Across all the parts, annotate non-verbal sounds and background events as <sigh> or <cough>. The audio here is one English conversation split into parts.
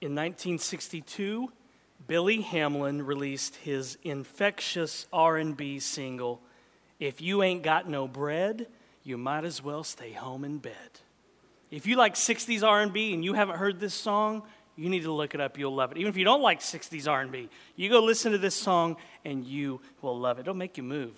In 1962, Billy Hamlin released his infectious R&B single, If You Ain't Got No Bread, You Might As Well Stay Home in Bed. If you like 60s R&B and you haven't heard this song, you need to look it up. You'll love it. Even if you don't like 60s R&B, you go listen to this song and you will love it. It'll make you move.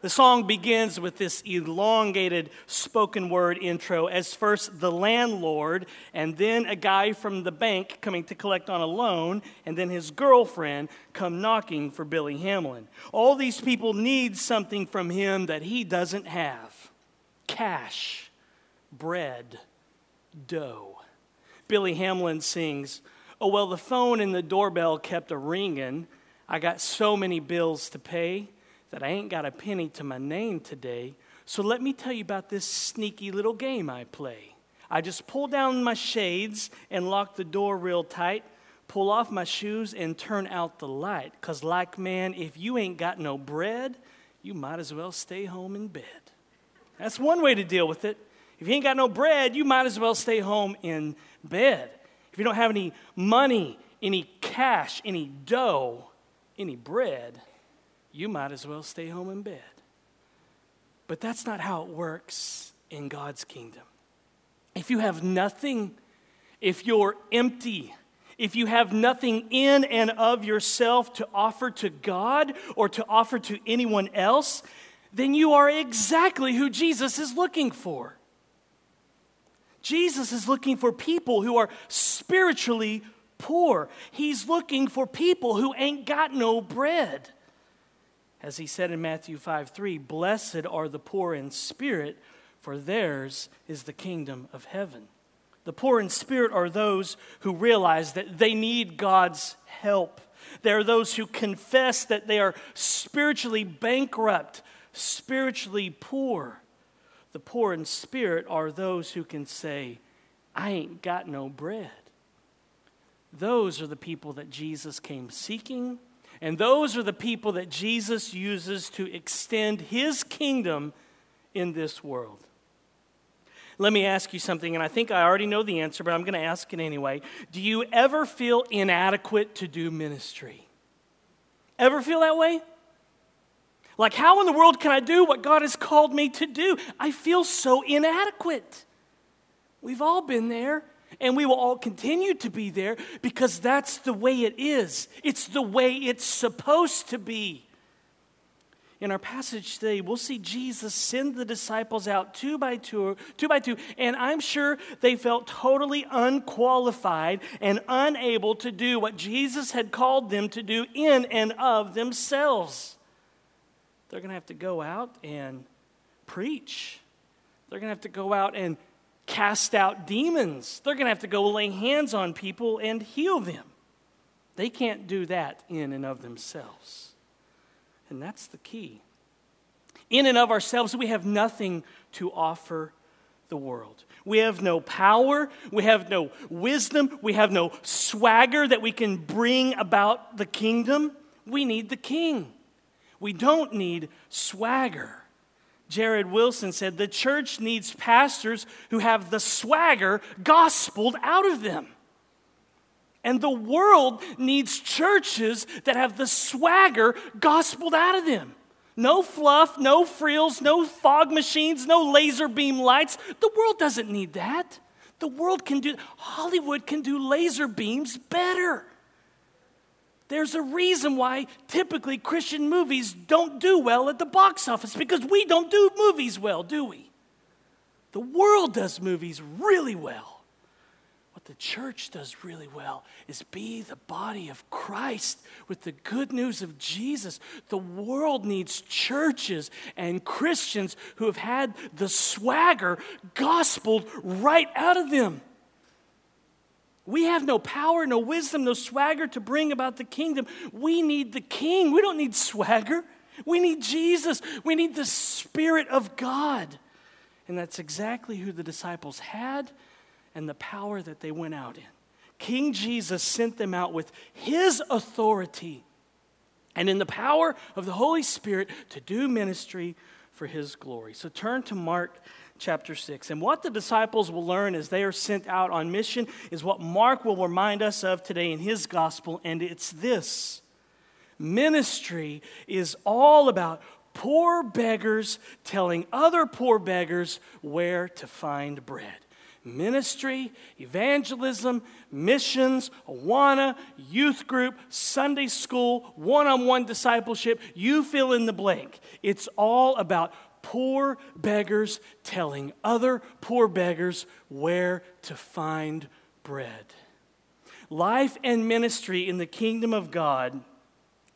The song begins with this elongated spoken word intro as first the landlord, and then a guy from the bank coming to collect on a loan, and then his girlfriend come knocking for Billy Hamlin. All these people need something from him that he doesn't have cash, bread, dough. Billy Hamlin sings, Oh, well, the phone and the doorbell kept a ringing. I got so many bills to pay that I ain't got a penny to my name today. So let me tell you about this sneaky little game I play. I just pull down my shades and lock the door real tight, pull off my shoes and turn out the light. Because, like man, if you ain't got no bread, you might as well stay home in bed. That's one way to deal with it. If you ain't got no bread, you might as well stay home in bed. If you don't have any money, any cash, any dough, any bread, you might as well stay home in bed. But that's not how it works in God's kingdom. If you have nothing, if you're empty, if you have nothing in and of yourself to offer to God or to offer to anyone else, then you are exactly who Jesus is looking for. Jesus is looking for people who are spiritually poor. He's looking for people who ain't got no bread. As he said in Matthew 5 3, blessed are the poor in spirit, for theirs is the kingdom of heaven. The poor in spirit are those who realize that they need God's help. They are those who confess that they are spiritually bankrupt, spiritually poor. The poor in spirit are those who can say, I ain't got no bread. Those are the people that Jesus came seeking and those are the people that Jesus uses to extend his kingdom in this world. Let me ask you something, and I think I already know the answer, but I'm going to ask it anyway. Do you ever feel inadequate to do ministry? Ever feel that way? Like, how in the world can I do what God has called me to do? I feel so inadequate. We've all been there. And we will all continue to be there because that's the way it is. It's the way it's supposed to be. In our passage today, we'll see Jesus send the disciples out two by two, two by two, and I'm sure they felt totally unqualified and unable to do what Jesus had called them to do in and of themselves. They're going to have to go out and preach. They're going to have to go out and cast out demons. They're going to have to go lay hands on people and heal them. They can't do that in and of themselves. And that's the key. In and of ourselves, we have nothing to offer the world. We have no power, we have no wisdom, we have no swagger that we can bring about the kingdom. We need the king. We don't need swagger. Jared Wilson said the church needs pastors who have the swagger gospeled out of them. And the world needs churches that have the swagger gospeled out of them. No fluff, no frills, no fog machines, no laser beam lights. The world doesn't need that. The world can do, Hollywood can do laser beams better. There's a reason why typically Christian movies don't do well at the box office because we don't do movies well, do we? The world does movies really well. What the church does really well is be the body of Christ with the good news of Jesus. The world needs churches and Christians who have had the swagger gospeled right out of them. We have no power, no wisdom, no swagger to bring about the kingdom. We need the king. We don't need swagger. We need Jesus. We need the Spirit of God. And that's exactly who the disciples had and the power that they went out in. King Jesus sent them out with his authority and in the power of the Holy Spirit to do ministry for his glory. So turn to Mark chapter 6. And what the disciples will learn as they are sent out on mission is what Mark will remind us of today in his gospel, and it's this ministry is all about poor beggars telling other poor beggars where to find bread. Ministry, evangelism, missions, Awana, youth group, Sunday school, one on one discipleship, you fill in the blank. It's all about poor beggars telling other poor beggars where to find bread. Life and ministry in the kingdom of God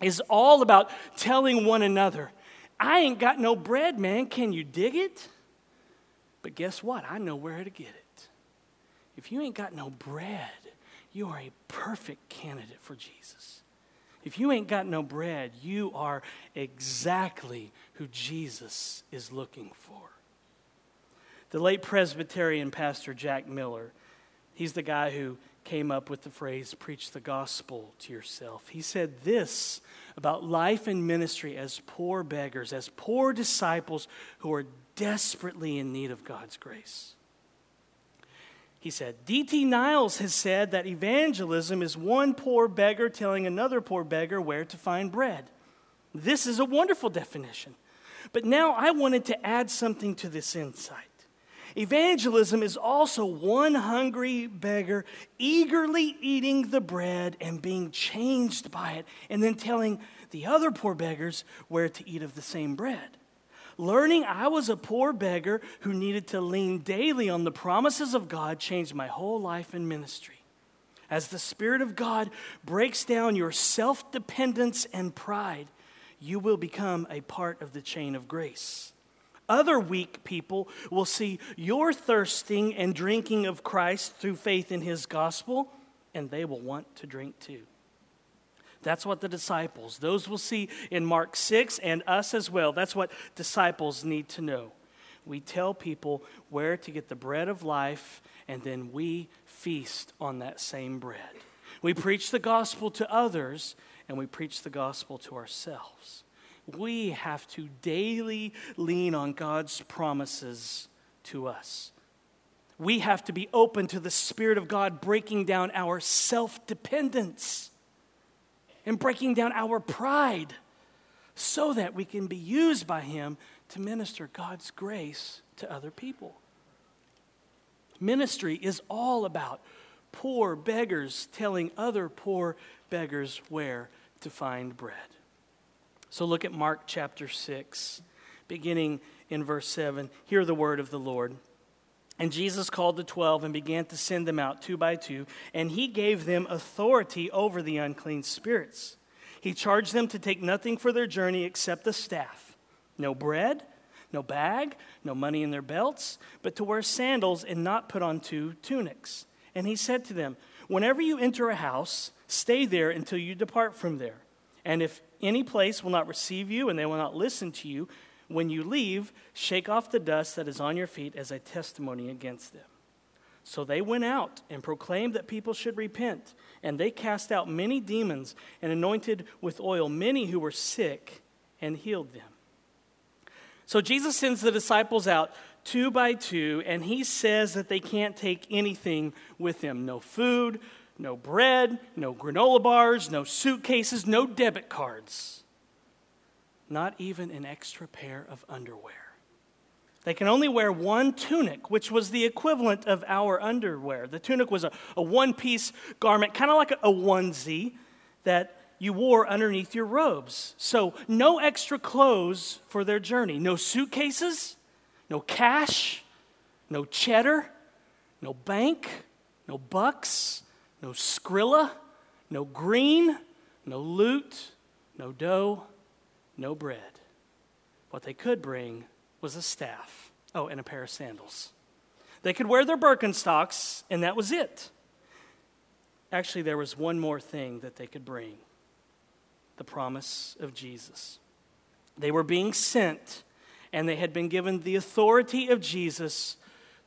is all about telling one another, I ain't got no bread, man. Can you dig it? But guess what? I know where to get it. If you ain't got no bread, you are a perfect candidate for Jesus. If you ain't got no bread, you are exactly who Jesus is looking for. The late Presbyterian pastor Jack Miller, he's the guy who came up with the phrase, preach the gospel to yourself. He said this about life and ministry as poor beggars, as poor disciples who are desperately in need of God's grace. He said, D.T. Niles has said that evangelism is one poor beggar telling another poor beggar where to find bread. This is a wonderful definition. But now I wanted to add something to this insight. Evangelism is also one hungry beggar eagerly eating the bread and being changed by it, and then telling the other poor beggars where to eat of the same bread learning I was a poor beggar who needed to lean daily on the promises of God changed my whole life and ministry. As the Spirit of God breaks down your self dependence and pride, you will become a part of the chain of grace. Other weak people will see your thirsting and drinking of Christ through faith in his gospel, and they will want to drink too. That's what the disciples, those we'll see in Mark 6 and us as well. That's what disciples need to know. We tell people where to get the bread of life, and then we feast on that same bread. We preach the gospel to others, and we preach the gospel to ourselves. We have to daily lean on God's promises to us. We have to be open to the Spirit of God breaking down our self dependence and breaking down our pride so that we can be used by Him to minister God's grace to other people. Ministry is all about poor beggars telling other poor beggars where to find bread. So look at Mark chapter 6, beginning in verse 7. Hear the word of the Lord. And Jesus called the twelve and began to send them out two by two, and he gave them authority over the unclean spirits. He charged them to take nothing for their journey except the staff no bread, no bag, no money in their belts, but to wear sandals and not put on two tunics. And he said to them, Whenever you enter a house, stay there until you depart from there. And if any place will not receive you and they will not listen to you, when you leave, shake off the dust that is on your feet as a testimony against them. So they went out and proclaimed that people should repent, and they cast out many demons and anointed with oil many who were sick and healed them. So Jesus sends the disciples out two by two, and he says that they can't take anything with them no food, no bread, no granola bars, no suitcases, no debit cards not even an extra pair of underwear. They can only wear one tunic, which was the equivalent of our underwear. The tunic was a, a one piece garment, kind of like a, a onesie that you wore underneath your robes. So, no extra clothes for their journey. No suitcases, no cash, no cheddar, no bank, no bucks, no Skrilla, no green, no loot, no dough, no bread. What they could bring was a staff. Oh, and a pair of sandals. They could wear their Birkenstocks, and that was it. Actually, there was one more thing that they could bring the promise of Jesus. They were being sent, and they had been given the authority of Jesus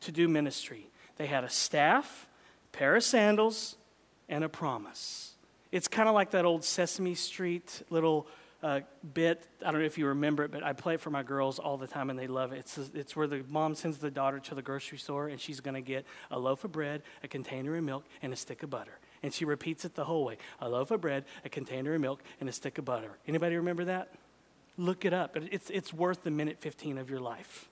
to do ministry. They had a staff, a pair of sandals, and a promise. It's kind of like that old Sesame Street little uh, bit. I don't know if you remember it, but I play it for my girls all the time and they love it. It's, it's where the mom sends the daughter to the grocery store and she's going to get a loaf of bread, a container of milk, and a stick of butter. And she repeats it the whole way a loaf of bread, a container of milk, and a stick of butter. Anybody remember that? Look it up. It's, it's worth the minute 15 of your life.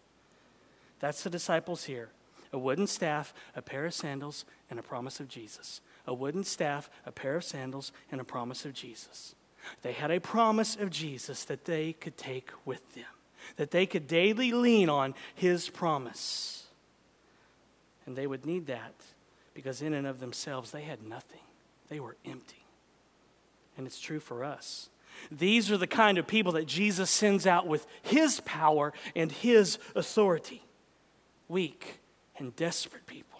That's the disciples here a wooden staff, a pair of sandals, and a promise of Jesus. A wooden staff, a pair of sandals, and a promise of Jesus. They had a promise of Jesus that they could take with them, that they could daily lean on his promise. And they would need that because, in and of themselves, they had nothing. They were empty. And it's true for us. These are the kind of people that Jesus sends out with his power and his authority weak and desperate people.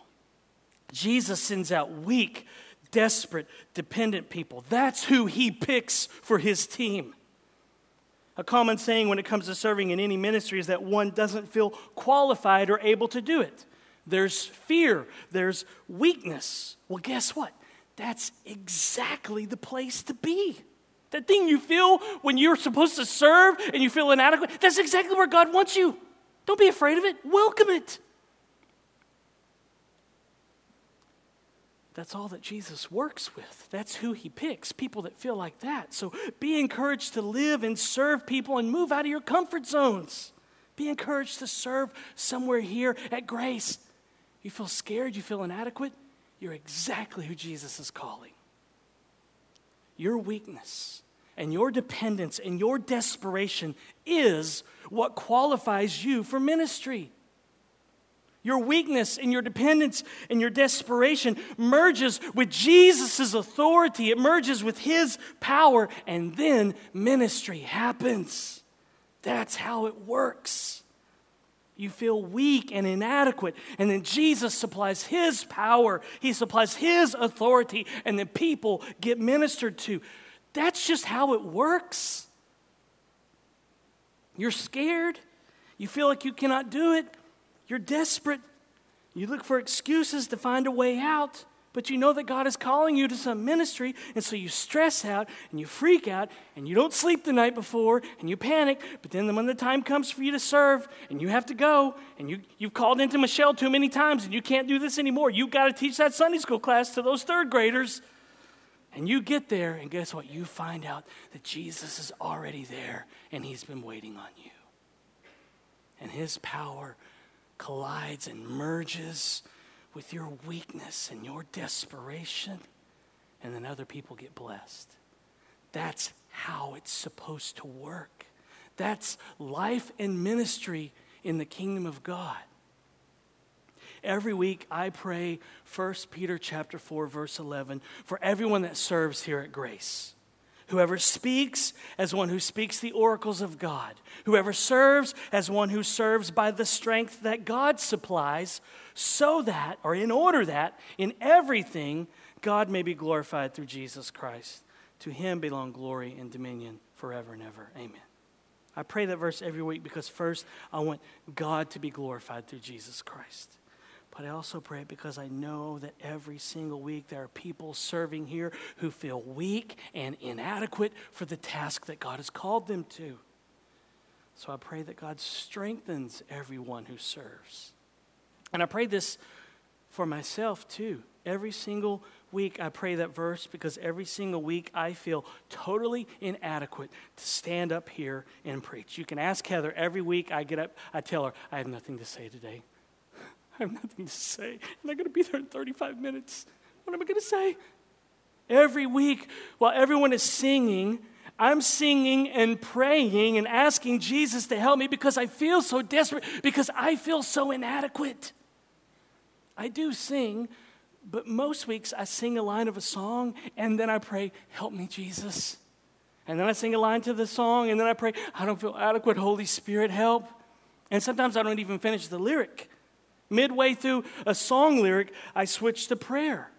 Jesus sends out weak, desperate, dependent people. That's who he picks for his team. A common saying when it comes to serving in any ministry is that one doesn't feel qualified or able to do it. There's fear, there's weakness. Well, guess what? That's exactly the place to be. That thing you feel when you're supposed to serve and you feel inadequate, that's exactly where God wants you. Don't be afraid of it, welcome it. That's all that Jesus works with. That's who he picks, people that feel like that. So be encouraged to live and serve people and move out of your comfort zones. Be encouraged to serve somewhere here at Grace. You feel scared, you feel inadequate, you're exactly who Jesus is calling. Your weakness and your dependence and your desperation is what qualifies you for ministry. Your weakness and your dependence and your desperation merges with Jesus' authority. It merges with his power, and then ministry happens. That's how it works. You feel weak and inadequate, and then Jesus supplies his power, he supplies his authority, and then people get ministered to. That's just how it works. You're scared, you feel like you cannot do it. You're desperate. You look for excuses to find a way out, but you know that God is calling you to some ministry, and so you stress out and you freak out and you don't sleep the night before and you panic. But then when the time comes for you to serve and you have to go and you, you've called into Michelle too many times and you can't do this anymore, you've got to teach that Sunday school class to those third graders. And you get there, and guess what? You find out that Jesus is already there and he's been waiting on you. And his power collides and merges with your weakness and your desperation, and then other people get blessed. That's how it's supposed to work. That's life and ministry in the kingdom of God. Every week I pray 1 Peter chapter 4 verse 11 for everyone that serves here at Grace. Whoever speaks as one who speaks the oracles of God. Whoever serves as one who serves by the strength that God supplies, so that, or in order that, in everything, God may be glorified through Jesus Christ. To him belong glory and dominion forever and ever. Amen. I pray that verse every week because first, I want God to be glorified through Jesus Christ. But I also pray because I know that every single week there are people serving here who feel weak and inadequate for the task that God has called them to. So I pray that God strengthens everyone who serves. And I pray this for myself too. Every single week I pray that verse because every single week I feel totally inadequate to stand up here and preach. You can ask Heather every week I get up, I tell her, I have nothing to say today. I have nothing to say. I'm going to be there in 35 minutes. What am I going to say? Every week, while everyone is singing, I'm singing and praying and asking Jesus to help me because I feel so desperate, because I feel so inadequate. I do sing, but most weeks I sing a line of a song and then I pray, Help me, Jesus. And then I sing a line to the song and then I pray, I don't feel adequate, Holy Spirit, help. And sometimes I don't even finish the lyric. Midway through a song lyric, I switched to prayer.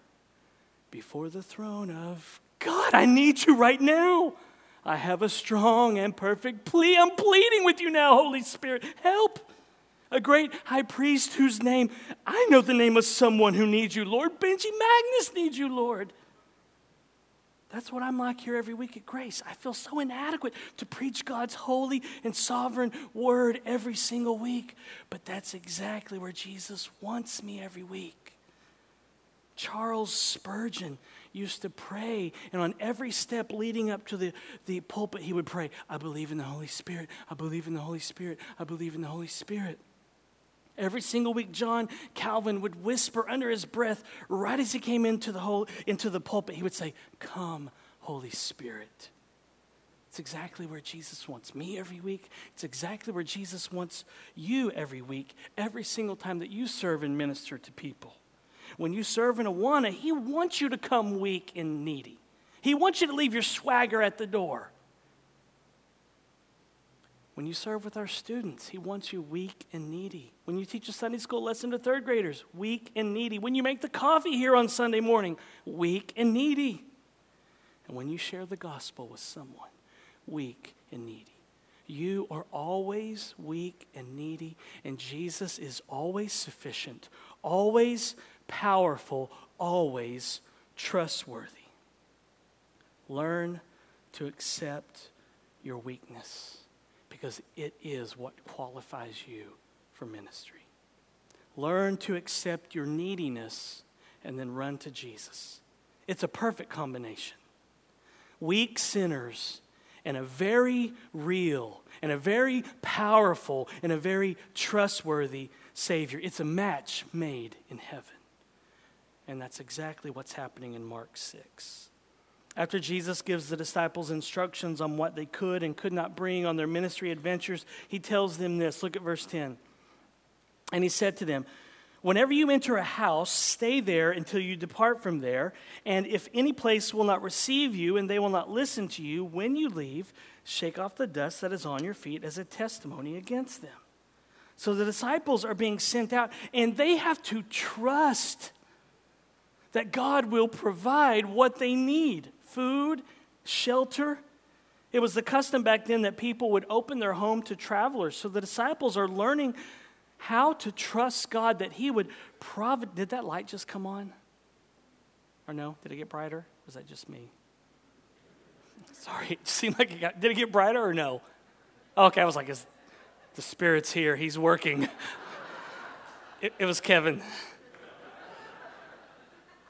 Before the throne of God, I need you right now. I have a strong and perfect plea. I'm pleading with you now, Holy Spirit. Help. A great high priest whose name, I know the name of someone who needs you, Lord. Benji Magness needs you, Lord. That's what I'm like here every week at Grace. I feel so inadequate to preach God's holy and sovereign word every single week. But that's exactly where Jesus wants me every week. Charles Spurgeon used to pray, and on every step leading up to the, the pulpit, he would pray, I believe in the Holy Spirit, I believe in the Holy Spirit, I believe in the Holy Spirit. Every single week, John Calvin would whisper under his breath, right as he came into the, whole, into the pulpit, he would say, Come, Holy Spirit. It's exactly where Jesus wants me every week. It's exactly where Jesus wants you every week, every single time that you serve and minister to people. When you serve in Awana, He wants you to come weak and needy. He wants you to leave your swagger at the door. When you serve with our students, He wants you weak and needy. When you teach a Sunday school lesson to third graders, weak and needy. When you make the coffee here on Sunday morning, weak and needy. And when you share the gospel with someone, weak and needy. You are always weak and needy, and Jesus is always sufficient, always powerful, always trustworthy. Learn to accept your weakness because it is what qualifies you for ministry. Learn to accept your neediness and then run to Jesus. It's a perfect combination. Weak sinners and a very real and a very powerful and a very trustworthy Savior. It's a match made in heaven. And that's exactly what's happening in Mark 6. After Jesus gives the disciples instructions on what they could and could not bring on their ministry adventures, he tells them this. Look at verse 10. And he said to them, Whenever you enter a house, stay there until you depart from there. And if any place will not receive you and they will not listen to you, when you leave, shake off the dust that is on your feet as a testimony against them. So the disciples are being sent out, and they have to trust that God will provide what they need food, shelter. It was the custom back then that people would open their home to travelers. So the disciples are learning how to trust God that He would provide. Did that light just come on? Or no? Did it get brighter? Was that just me? <laughs> Sorry, it seemed like it got. Did it get brighter or no? Okay, I was like, is the Spirit's here? He's working. <laughs> it, it was Kevin.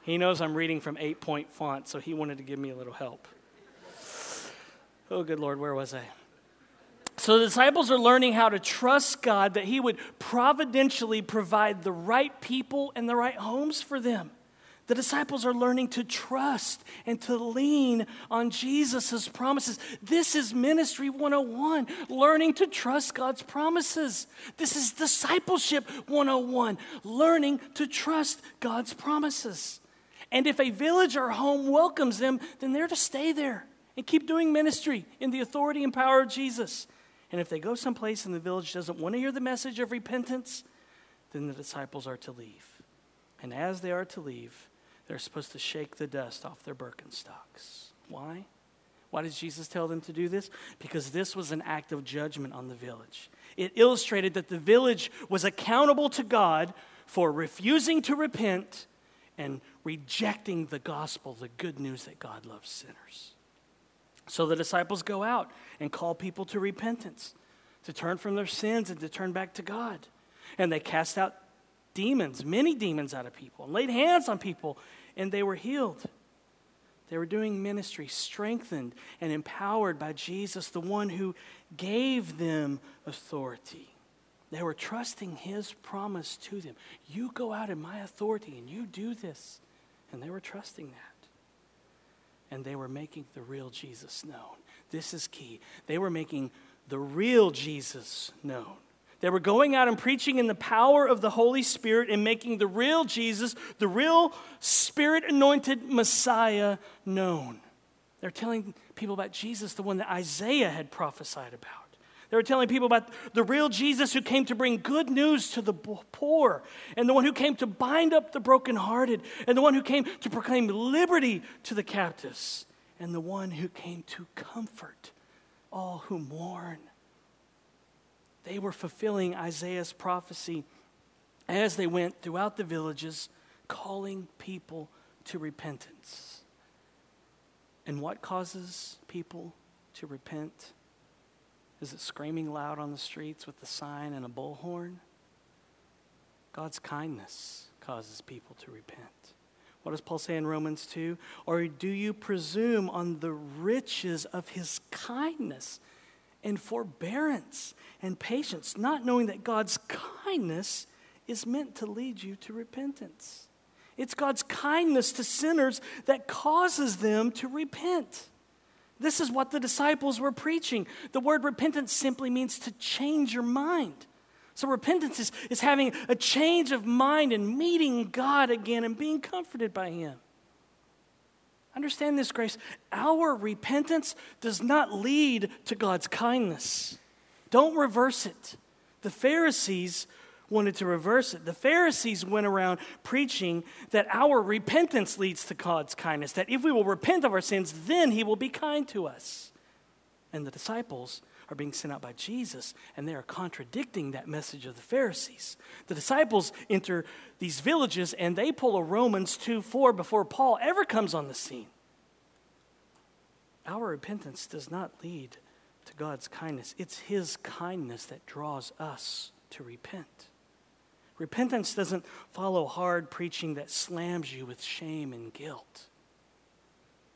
He knows I'm reading from eight point font, so he wanted to give me a little help. Oh, good Lord, where was I? So the disciples are learning how to trust God that He would providentially provide the right people and the right homes for them. The disciples are learning to trust and to lean on Jesus' promises. This is Ministry 101, learning to trust God's promises. This is Discipleship 101, learning to trust God's promises. And if a village or home welcomes them, then they're to stay there and keep doing ministry in the authority and power of Jesus. And if they go someplace and the village doesn't want to hear the message of repentance, then the disciples are to leave. And as they are to leave, they're supposed to shake the dust off their Birkenstocks. Why? Why does Jesus tell them to do this? Because this was an act of judgment on the village. It illustrated that the village was accountable to God for refusing to repent and rejecting the gospel, the good news that God loves sinners. So the disciples go out and call people to repentance, to turn from their sins and to turn back to God. And they cast out demons, many demons out of people, and laid hands on people, and they were healed. They were doing ministry, strengthened and empowered by Jesus, the one who gave them authority. They were trusting his promise to them. You go out in my authority and you do this. And they were trusting that. And they were making the real Jesus known. This is key. They were making the real Jesus known. They were going out and preaching in the power of the Holy Spirit and making the real Jesus, the real Spirit anointed Messiah, known. They're telling people about Jesus, the one that Isaiah had prophesied about. They were telling people about the real Jesus who came to bring good news to the poor, and the one who came to bind up the brokenhearted, and the one who came to proclaim liberty to the captives, and the one who came to comfort all who mourn. They were fulfilling Isaiah's prophecy as they went throughout the villages, calling people to repentance. And what causes people to repent? Is it screaming loud on the streets with a sign and a bullhorn? God's kindness causes people to repent. What does Paul say in Romans 2? Or do you presume on the riches of his kindness and forbearance and patience, not knowing that God's kindness is meant to lead you to repentance? It's God's kindness to sinners that causes them to repent. This is what the disciples were preaching. The word repentance simply means to change your mind. So, repentance is, is having a change of mind and meeting God again and being comforted by Him. Understand this, Grace. Our repentance does not lead to God's kindness. Don't reverse it. The Pharisees wanted to reverse it. The Pharisees went around preaching that our repentance leads to God's kindness, that if we will repent of our sins, then He will be kind to us. And the disciples are being sent out by Jesus, and they are contradicting that message of the Pharisees. The disciples enter these villages and they pull a Romans 2 4 before Paul ever comes on the scene. Our repentance does not lead to God's kindness, it's His kindness that draws us to repent. Repentance doesn't follow hard preaching that slams you with shame and guilt.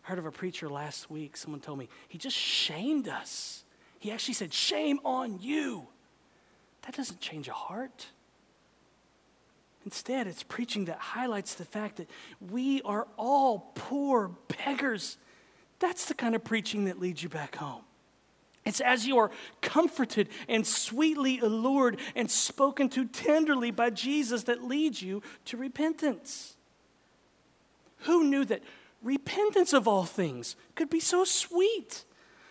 I heard of a preacher last week, someone told me, he just shamed us. He actually said, Shame on you. That doesn't change a heart. Instead, it's preaching that highlights the fact that we are all poor beggars. That's the kind of preaching that leads you back home. It's as you are comforted and sweetly allured and spoken to tenderly by Jesus that leads you to repentance. Who knew that repentance of all things could be so sweet?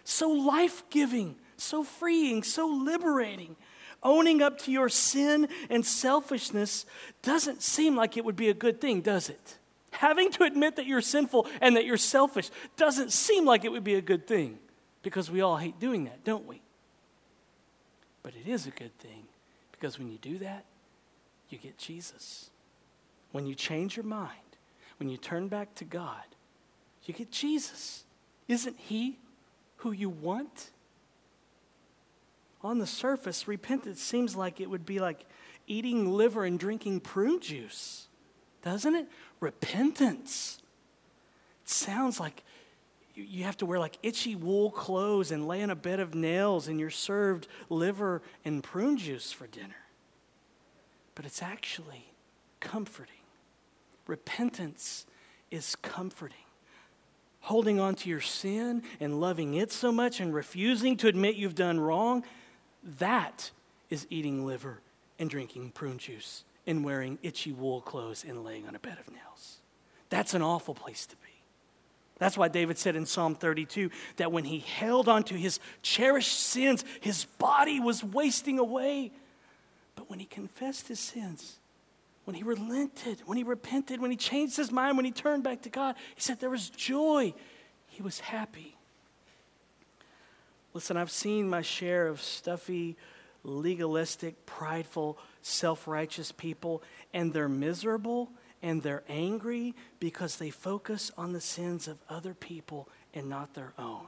so life giving, so freeing, so liberating. Owning up to your sin and selfishness doesn't seem like it would be a good thing, does it? Having to admit that you're sinful and that you're selfish doesn't seem like it would be a good thing because we all hate doing that, don't we? But it is a good thing because when you do that, you get Jesus. When you change your mind, when you turn back to God, you get Jesus. Isn't He who you want? On the surface, repentance seems like it would be like eating liver and drinking prune juice, doesn't it? Repentance. It sounds like you have to wear like itchy wool clothes and lay on a bed of nails and you're served liver and prune juice for dinner. But it's actually comforting. Repentance is comforting holding on to your sin and loving it so much and refusing to admit you've done wrong, that is eating liver and drinking prune juice and wearing itchy wool clothes and laying on a bed of nails. That's an awful place to be. That's why David said in Psalm 32 that when he held onto his cherished sins, his body was wasting away. But when he confessed his sins, when he relented, when he repented, when he changed his mind, when he turned back to God, he said there was joy. He was happy. Listen, I've seen my share of stuffy, legalistic, prideful, self righteous people, and they're miserable and they're angry because they focus on the sins of other people and not their own.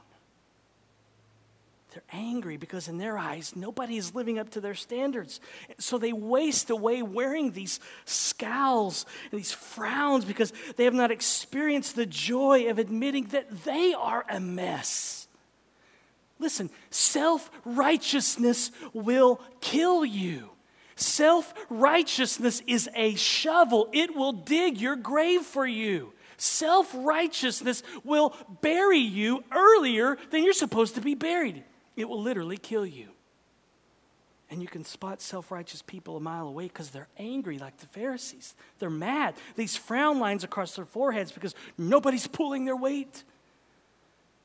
They're angry because, in their eyes, nobody is living up to their standards. So they waste away wearing these scowls and these frowns because they have not experienced the joy of admitting that they are a mess. Listen, self righteousness will kill you. Self righteousness is a shovel, it will dig your grave for you. Self righteousness will bury you earlier than you're supposed to be buried. It will literally kill you. And you can spot self righteous people a mile away because they're angry like the Pharisees. They're mad. These frown lines across their foreheads because nobody's pulling their weight.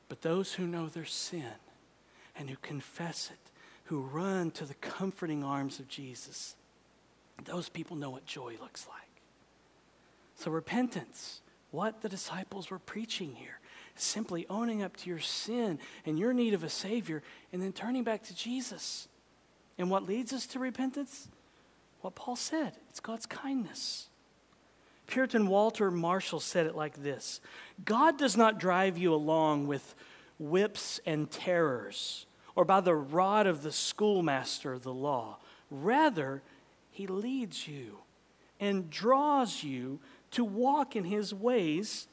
But those who know their sin and who confess it, who run to the comforting arms of Jesus, those people know what joy looks like. So, repentance, what the disciples were preaching here simply owning up to your sin and your need of a Savior, and then turning back to Jesus. And what leads us to repentance? What Paul said it's God's kindness. Puritan Walter Marshall said it like this God does not drive you along with whips and terrors or by the rod of the schoolmaster of the law. Rather, he leads you and draws you to walk in his ways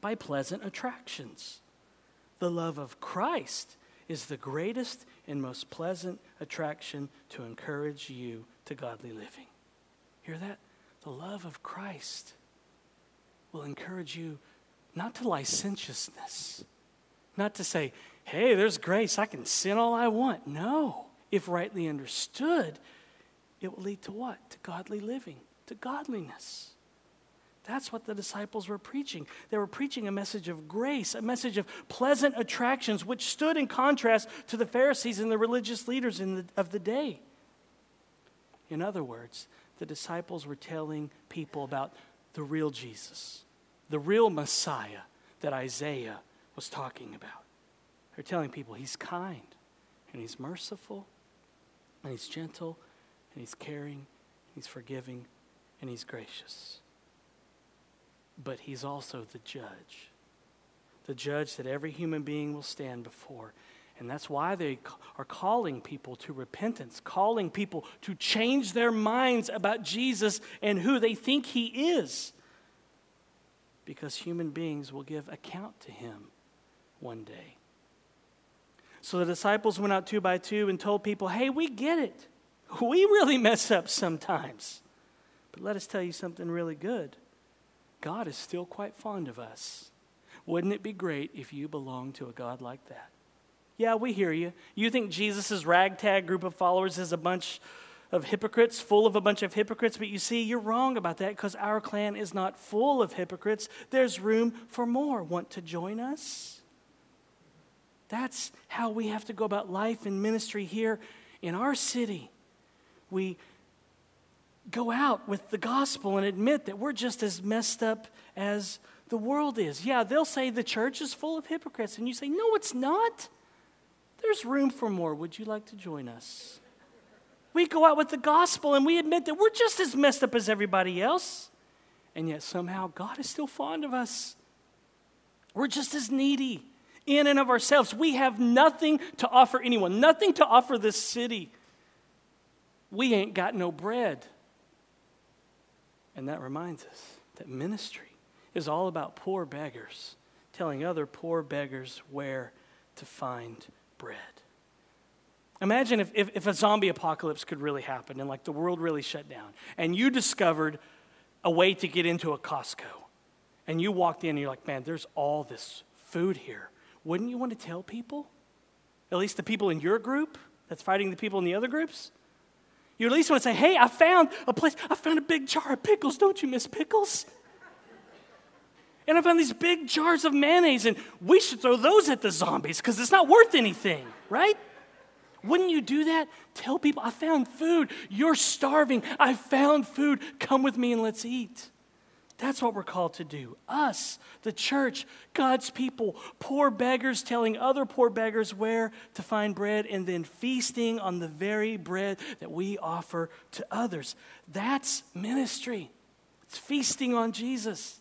by pleasant attractions. The love of Christ is the greatest and most pleasant attraction to encourage you to godly living. Hear that? The love of Christ will encourage you not to licentiousness, not to say, hey, there's grace, I can sin all I want. No. If rightly understood, it will lead to what? To godly living, to godliness. That's what the disciples were preaching. They were preaching a message of grace, a message of pleasant attractions, which stood in contrast to the Pharisees and the religious leaders the, of the day. In other words, the disciples were telling people about the real Jesus, the real Messiah that Isaiah was talking about. They're telling people he's kind and he's merciful and he's gentle and he's caring, and he's forgiving and he's gracious but he's also the judge. The judge that every human being will stand before. And that's why they are calling people to repentance, calling people to change their minds about Jesus and who they think he is. Because human beings will give account to him one day. So the disciples went out two by two and told people, hey, we get it. <laughs> We really mess up sometimes. But let us tell you something really good. God is still quite fond of us. Wouldn't it be great if you belonged to a God like that? Yeah, we hear you. You think Jesus' ragtag group of followers is a bunch of hypocrites, full of a bunch of hypocrites, but you see, you're wrong about that because our clan is not full of hypocrites. There's room for more. Want to join us? That's how we have to go about life and ministry here in our city. We go out with the gospel and admit that we're just as messed up as the world is. Yeah, they'll say the church is full of hypocrites, and you say, no, it's not. There's room for more. Would you like to join us? We go out with the gospel and we admit that we're just as messed up as everybody else, and yet somehow God is still fond of us. We're just as needy in and of ourselves. We have nothing to offer anyone, nothing to offer this city. We ain't got no bread. And that reminds us that ministry is all about poor beggars telling other poor beggars where to find bread. Imagine if, if, if, a zombie apocalypse could really happen and like the world really shut down and you discovered a way to get into a Costco and you walked in and you're like, man, there's all this food here. Wouldn't you want to tell people? At least the people in your group that's fighting the people in the other groups? You at least want to say, hey, I found a place, I found a big jar of pickles. Don't you miss pickles? And I found these big jars of mayonnaise, and we should throw those at the zombies because it's not worth anything, right? Wouldn't you do that? Tell people, I found food. You're starving. I found food. Come with me and let's eat. That's what we're called to do. Us, the church, God's people, poor beggars telling other poor beggars where to find bread and then feasting on the very bread that we offer to others. That's ministry. It's feasting on Jesus.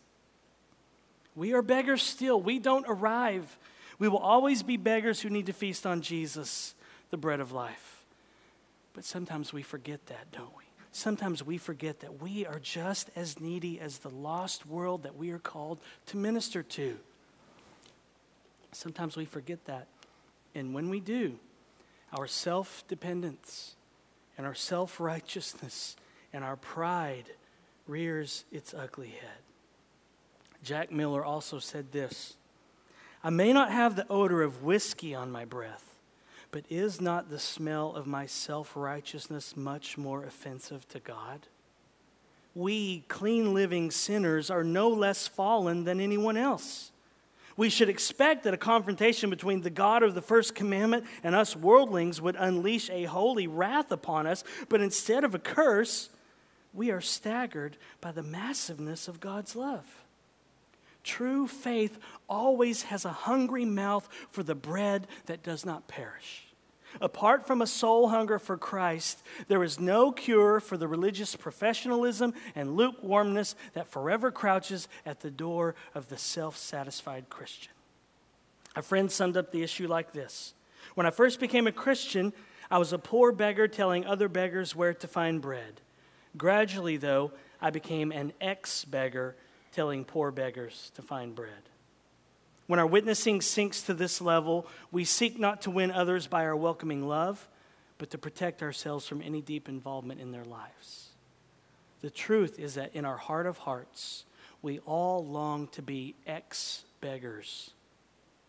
We are beggars still. We don't arrive. We will always be beggars who need to feast on Jesus, the bread of life. But sometimes we forget that, don't we? Sometimes we forget that we are just as needy as the lost world that we are called to minister to. Sometimes we forget that. And when we do, our self dependence and our self righteousness and our pride rears its ugly head. Jack Miller also said this I may not have the odor of whiskey on my breath but is not the smell of my self righteousness much more offensive to God? We, clean living sinners, are no less fallen than anyone else. We should expect that a confrontation between the God of the first commandment and us worldlings would unleash a holy wrath upon us, but instead of a curse, we are staggered by the massiveness of God's love. True faith always has a hungry mouth for the bread that does not perish. Apart from a soul hunger for Christ, there is no cure for the religious professionalism and lukewarmness that forever crouches at the door of the self satisfied Christian. A friend summed up the issue like this When I first became a Christian, I was a poor beggar telling other beggars where to find bread. Gradually, though, I became an ex beggar telling poor beggars to find bread. When our witnessing sinks to this level, we seek not to win others by our welcoming love, but to protect ourselves from any deep involvement in their lives. The truth is that in our heart of hearts, we all long to be ex beggars,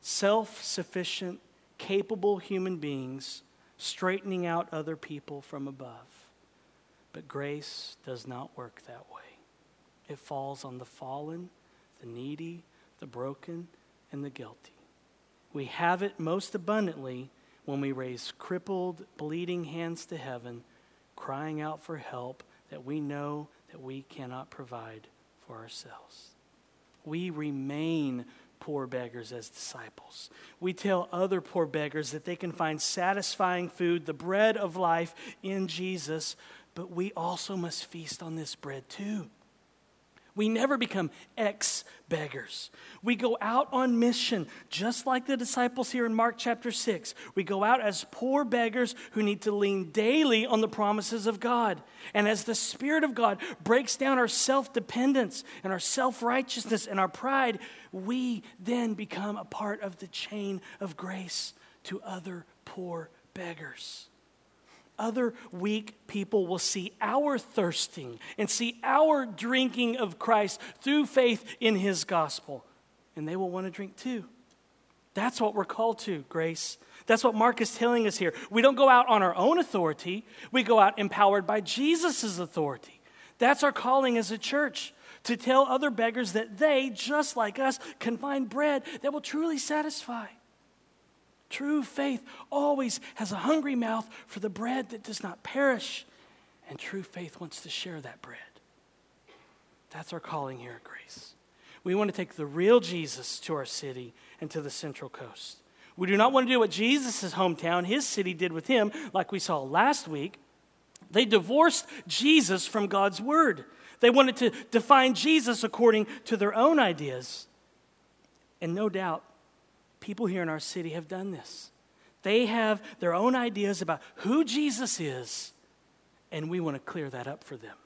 self sufficient, capable human beings straightening out other people from above. But grace does not work that way. It falls on the fallen, the needy, the broken, and the guilty. We have it most abundantly when we raise crippled, bleeding hands to heaven, crying out for help that we know that we cannot provide for ourselves. We remain poor beggars as disciples. We tell other poor beggars that they can find satisfying food, the bread of life, in Jesus, but we also must feast on this bread too. We never become ex beggars. We go out on mission, just like the disciples here in Mark chapter 6. We go out as poor beggars who need to lean daily on the promises of God. And as the Spirit of God breaks down our self dependence and our self righteousness and our pride, we then become a part of the chain of grace to other poor beggars other weak people will see our thirsting and see our drinking of Christ through faith in his gospel, and they will want to drink too. That's what we're called to, grace. That's what Mark is telling us here. We don't go out on our own authority, we go out empowered by Jesus' authority. That's our calling as a church to tell other beggars that they, just like us, can find bread that will truly satisfy. True faith always has a hungry mouth for the bread that does not perish, and true faith wants to share that bread. That's our calling here at Grace. We want to take the real Jesus to our city and to the Central Coast. We do not want to do what Jesus' hometown, his city, did with him, like we saw last week. They divorced Jesus from God's word. They wanted to define Jesus according to their own ideas. And no doubt, people here in our city have done this. They have their own ideas about who Jesus is, and we want to clear that up for them.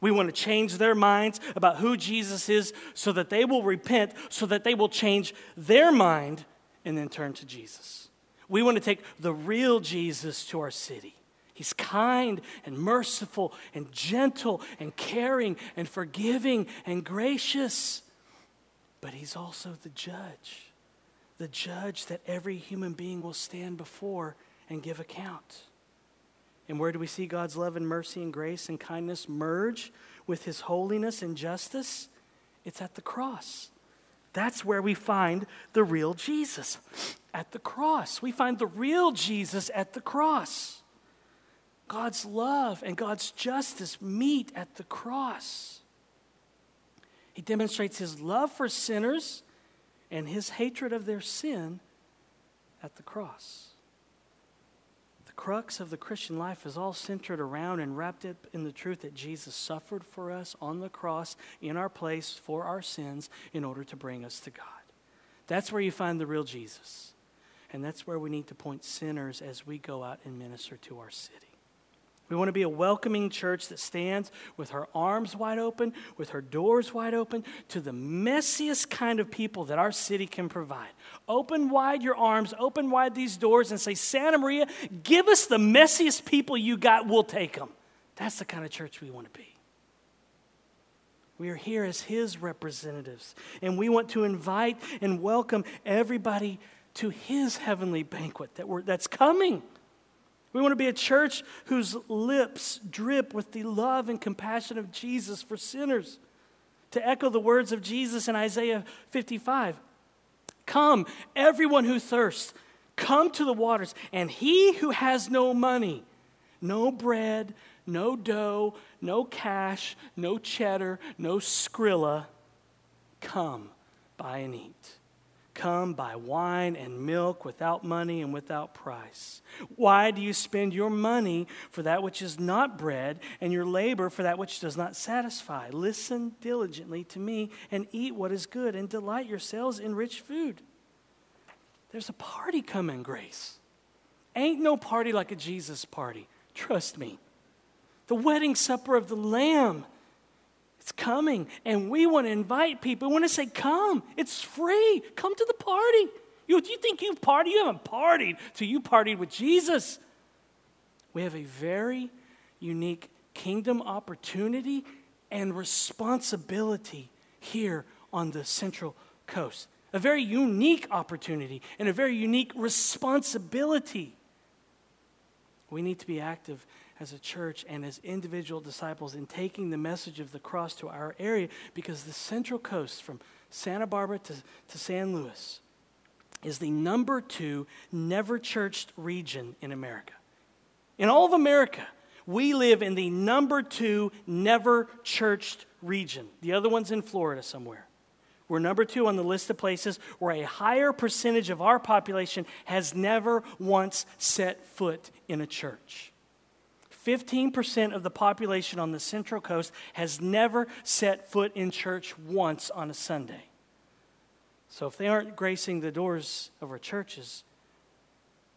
We want to change their minds about who Jesus is so that they will repent, so that they will change their mind and then turn to Jesus. We want to take the real Jesus to our city. He's kind and merciful and gentle and caring and forgiving and gracious, but He's also the judge the judge that every human being will stand before and give account. And where do we see God's love and mercy and grace and kindness merge with his holiness and justice? It's at the cross. That's where we find the real Jesus. At the cross. We find the real Jesus at the cross. God's love and God's justice meet at the cross. He demonstrates his love for sinners and his hatred of their sin at the cross. The crux of the Christian life is all centered around and wrapped up in the truth that Jesus suffered for us on the cross in our place for our sins in order to bring us to God. That's where you find the real Jesus. And that's where we need to point sinners as we go out and minister to our city. We want to be a welcoming church that stands with her arms wide open, with her doors wide open to the messiest kind of people that our city can provide. Open wide your arms, open wide these doors, and say, Santa Maria, give us the messiest people you got, we'll take them. That's the kind of church we want to be. We are here as His representatives, and we want to invite and welcome everybody to His heavenly banquet that that's coming. We want to be a church whose lips drip with the love and compassion of Jesus for sinners. To echo the words of Jesus in Isaiah 55 Come, everyone who thirsts, come to the waters, and he who has no money, no bread, no dough, no cash, no cheddar, no Skrilla, come, buy and eat. Come buy wine and milk without money and without price? Why do you spend your money for that which is not bread and your labor for that which does not satisfy? Listen diligently to me and eat what is good and delight yourselves in rich food. There's a party coming, Grace. Ain't no party like a Jesus party. Trust me. The wedding supper of the Lamb it's coming, and we want to invite people. We want to say, Come, it's free. Come to the party. You, you think you've partied? You haven't partied till you partied with Jesus. We have a very unique kingdom opportunity and responsibility here on the Central Coast. A very unique opportunity and a very unique responsibility. We need to be active as a church and as individual disciples in taking the message of the cross to our area because the Central Coast, from Santa Barbara to, to San Luis, is the number two never churched region in America. In all of America, we live in the number two never churched region. The other one's in Florida somewhere. We're number two on the list of places where a higher percentage of our population has never once set foot in a church. 15% of the population on the Central Coast has never set foot in church once on a Sunday. So if they aren't gracing the doors of our churches,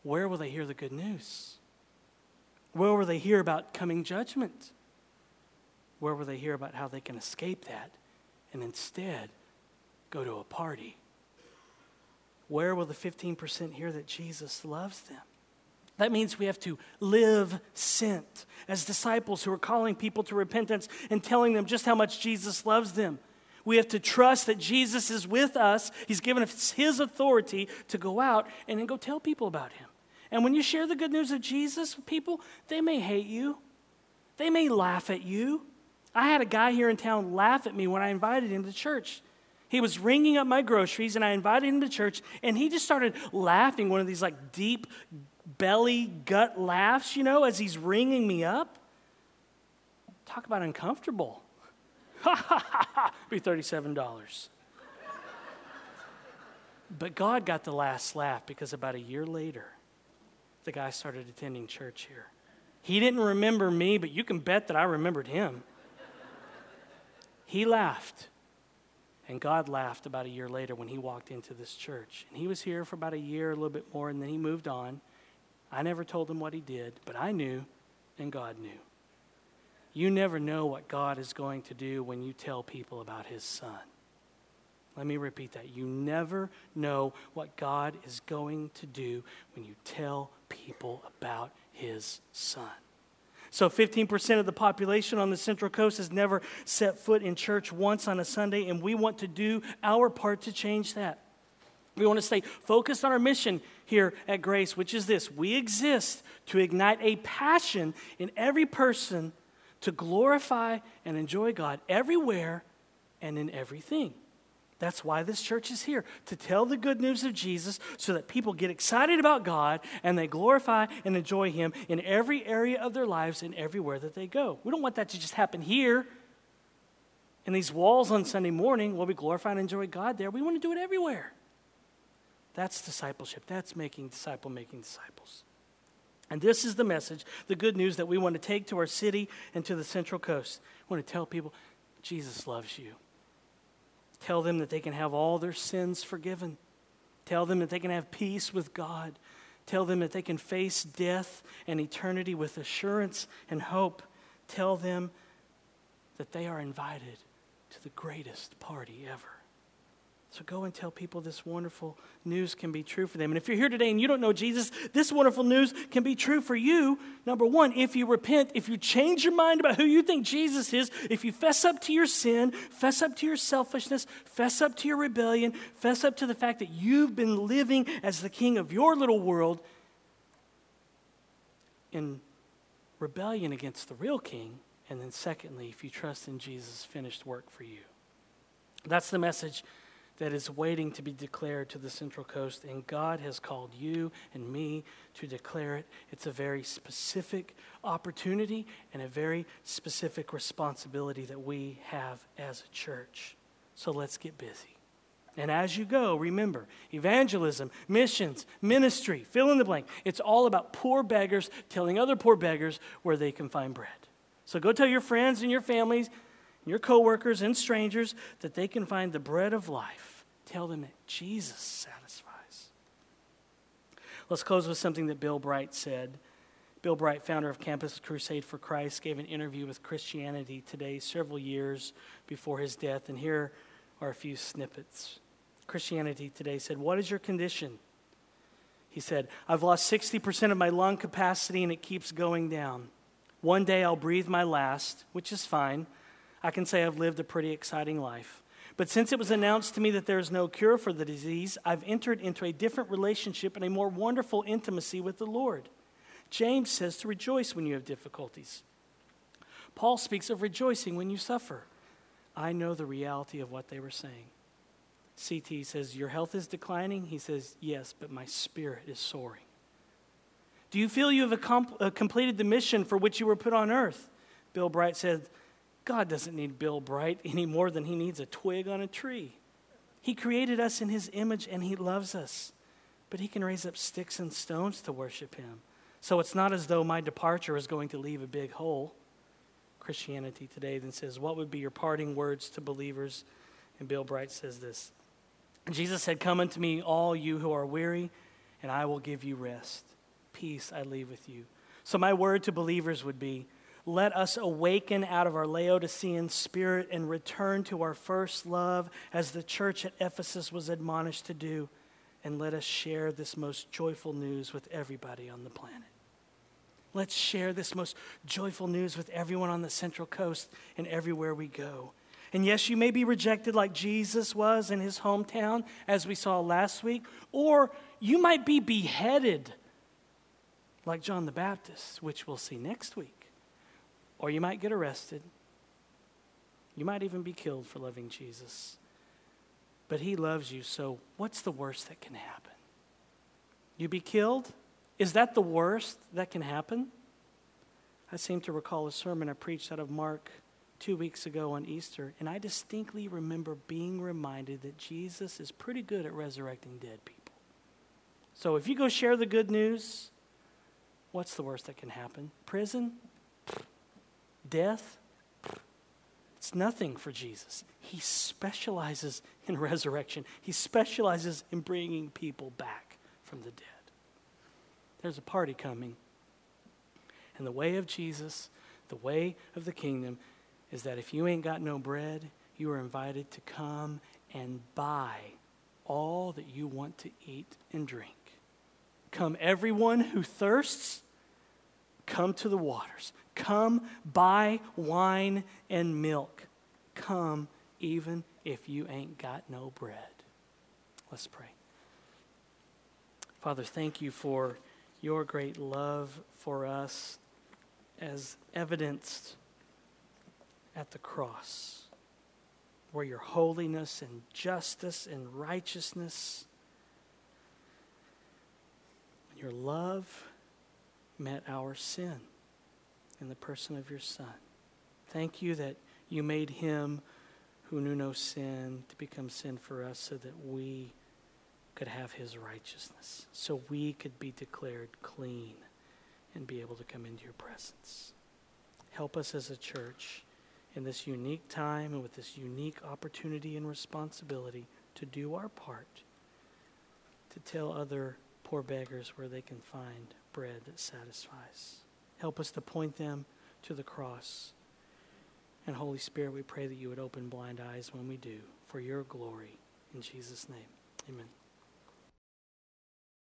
where will they hear the good news? Where will they hear about coming judgment? Where will they hear about how they can escape that and instead go to a party? Where will the 15% hear that Jesus loves them? That means we have to live sent as disciples who are calling people to repentance and telling them just how much Jesus loves them. We have to trust that Jesus is with us. He's given us His authority to go out and then go tell people about Him. And when you share the good news of Jesus with people, they may hate you, they may laugh at you. I had a guy here in town laugh at me when I invited him to church. He was ringing up my groceries, and I invited him to church, and he just started laughing, one of these like deep, belly gut laughs, you know, as he's ringing me up. Talk about uncomfortable. Ha ha ha ha, be $37. but God got the last laugh because about a year later, the guy started attending church here. He didn't remember me, but you can bet that I remembered him. He laughed. And God laughed about a year later when he walked into this church. And he was here for about a year, a little bit more, and then he moved on. I never told him what he did, but I knew, and God knew. You never know what God is going to do when you tell people about his son. Let me repeat that. You never know what God is going to do when you tell people about his son. So, 15% of the population on the Central Coast has never set foot in church once on a Sunday, and we want to do our part to change that. We want to stay focused on our mission here at Grace, which is this we exist to ignite a passion in every person to glorify and enjoy God everywhere and in everything. That's why this church is here, to tell the good news of Jesus so that people get excited about God and they glorify and enjoy Him in every area of their lives and everywhere that they go. We don't want that to just happen here in these walls on Sunday morning while we glorify and enjoy God there. We want to do it everywhere. That's discipleship. That's making disciple making disciples. And this is the message, the good news that we want to take to our city and to the Central Coast. We want to tell people Jesus loves you. Tell them that they can have all their sins forgiven. Tell them that they can have peace with God. Tell them that they can face death and eternity with assurance and hope. Tell them that they are invited to the greatest party ever. So go and tell people this wonderful news can be true for them. And if you're here today and you don't know Jesus, this wonderful news can be true for you. Number one, if you repent, if you change your mind about who you think Jesus is, if you fess up to your sin, fess up to your selfishness, fess up to your rebellion, fess up to the fact that you've been living as the king of your little world in rebellion against the real king. And then, secondly, if you trust in Jesus' finished work for you. That's the message that is waiting to be declared to the Central Coast, and God has called you and me to declare it. It's a very specific opportunity and a very specific responsibility that we have as a church. So let's get busy. And as you go, remember evangelism, missions, ministry, fill in the blank. It's all about poor beggars telling other poor beggars where they can find bread. So go tell your friends and your families, your coworkers and strangers that they can find the bread of life. Tell them that Jesus satisfies. Let's close with something that Bill Bright said. Bill Bright, founder of Campus Crusade for Christ, gave an interview with Christianity Today several years before his death, and here are a few snippets. Christianity Today said, What is your condition? He said, I've lost 60% of my lung capacity and it keeps going down. One day I'll breathe my last, which is fine. I can say I've lived a pretty exciting life. But since it was announced to me that there is no cure for the disease, I've entered into a different relationship and a more wonderful intimacy with the Lord. James says to rejoice when you have difficulties. Paul speaks of rejoicing when you suffer. I know the reality of what they were saying. CT says, Your health is declining? He says, Yes, but my spirit is soaring. Do you feel you have uh, completed the mission for which you were put on earth? Bill Bright said, God doesn't need Bill Bright any more than he needs a twig on a tree. He created us in his image and he loves us, but he can raise up sticks and stones to worship him. So it's not as though my departure is going to leave a big hole. Christianity Today then says, What would be your parting words to believers? And Bill Bright says this Jesus said, Come unto me, all you who are weary, and I will give you rest. Peace I leave with you. So, my word to believers would be, let us awaken out of our Laodicean spirit and return to our first love as the church at Ephesus was admonished to do. And let us share this most joyful news with everybody on the planet. Let's share this most joyful news with everyone on the Central Coast and everywhere we go. And yes, you may be rejected like Jesus was in his hometown, as we saw last week, or you might be beheaded like John the Baptist, which we'll see next week. Or you might get arrested. You might even be killed for loving Jesus. But he loves you, so what's the worst that can happen? You be killed? Is that the worst that can happen? I seem to recall a sermon I preached out of Mark two weeks ago on Easter, and I distinctly remember being reminded that Jesus is pretty good at resurrecting dead people. So if you go share the good news, what's the worst that can happen? Prison? Death? It's nothing for Jesus. He specializes in resurrection, he specializes in bringing people back from the dead. There's a party coming. And the way of Jesus, the way of the kingdom, is that if you ain't got no bread, you are invited to come and buy all that you want to eat and drink. Come, everyone who thirsts, come to the waters. Come buy wine and milk. Come even if you ain't got no bread. Let's pray. Father, thank you for your great love for us as evidenced at the cross, where your holiness and justice and righteousness, your love met our sin in the person of your Son. Thank you that you made him who knew no sin to become sin for us so that we could have his righteousness, so we could be declared clean and be able to come into your presence. Help us as a church in this unique time and with this unique opportunity and responsibility to do our part to tell other poor beggars where they can find bread that satisfies. Help us to point them to the cross. And Holy Spirit, we pray that you would open blind eyes when we do, for your glory. In Jesus' name, amen.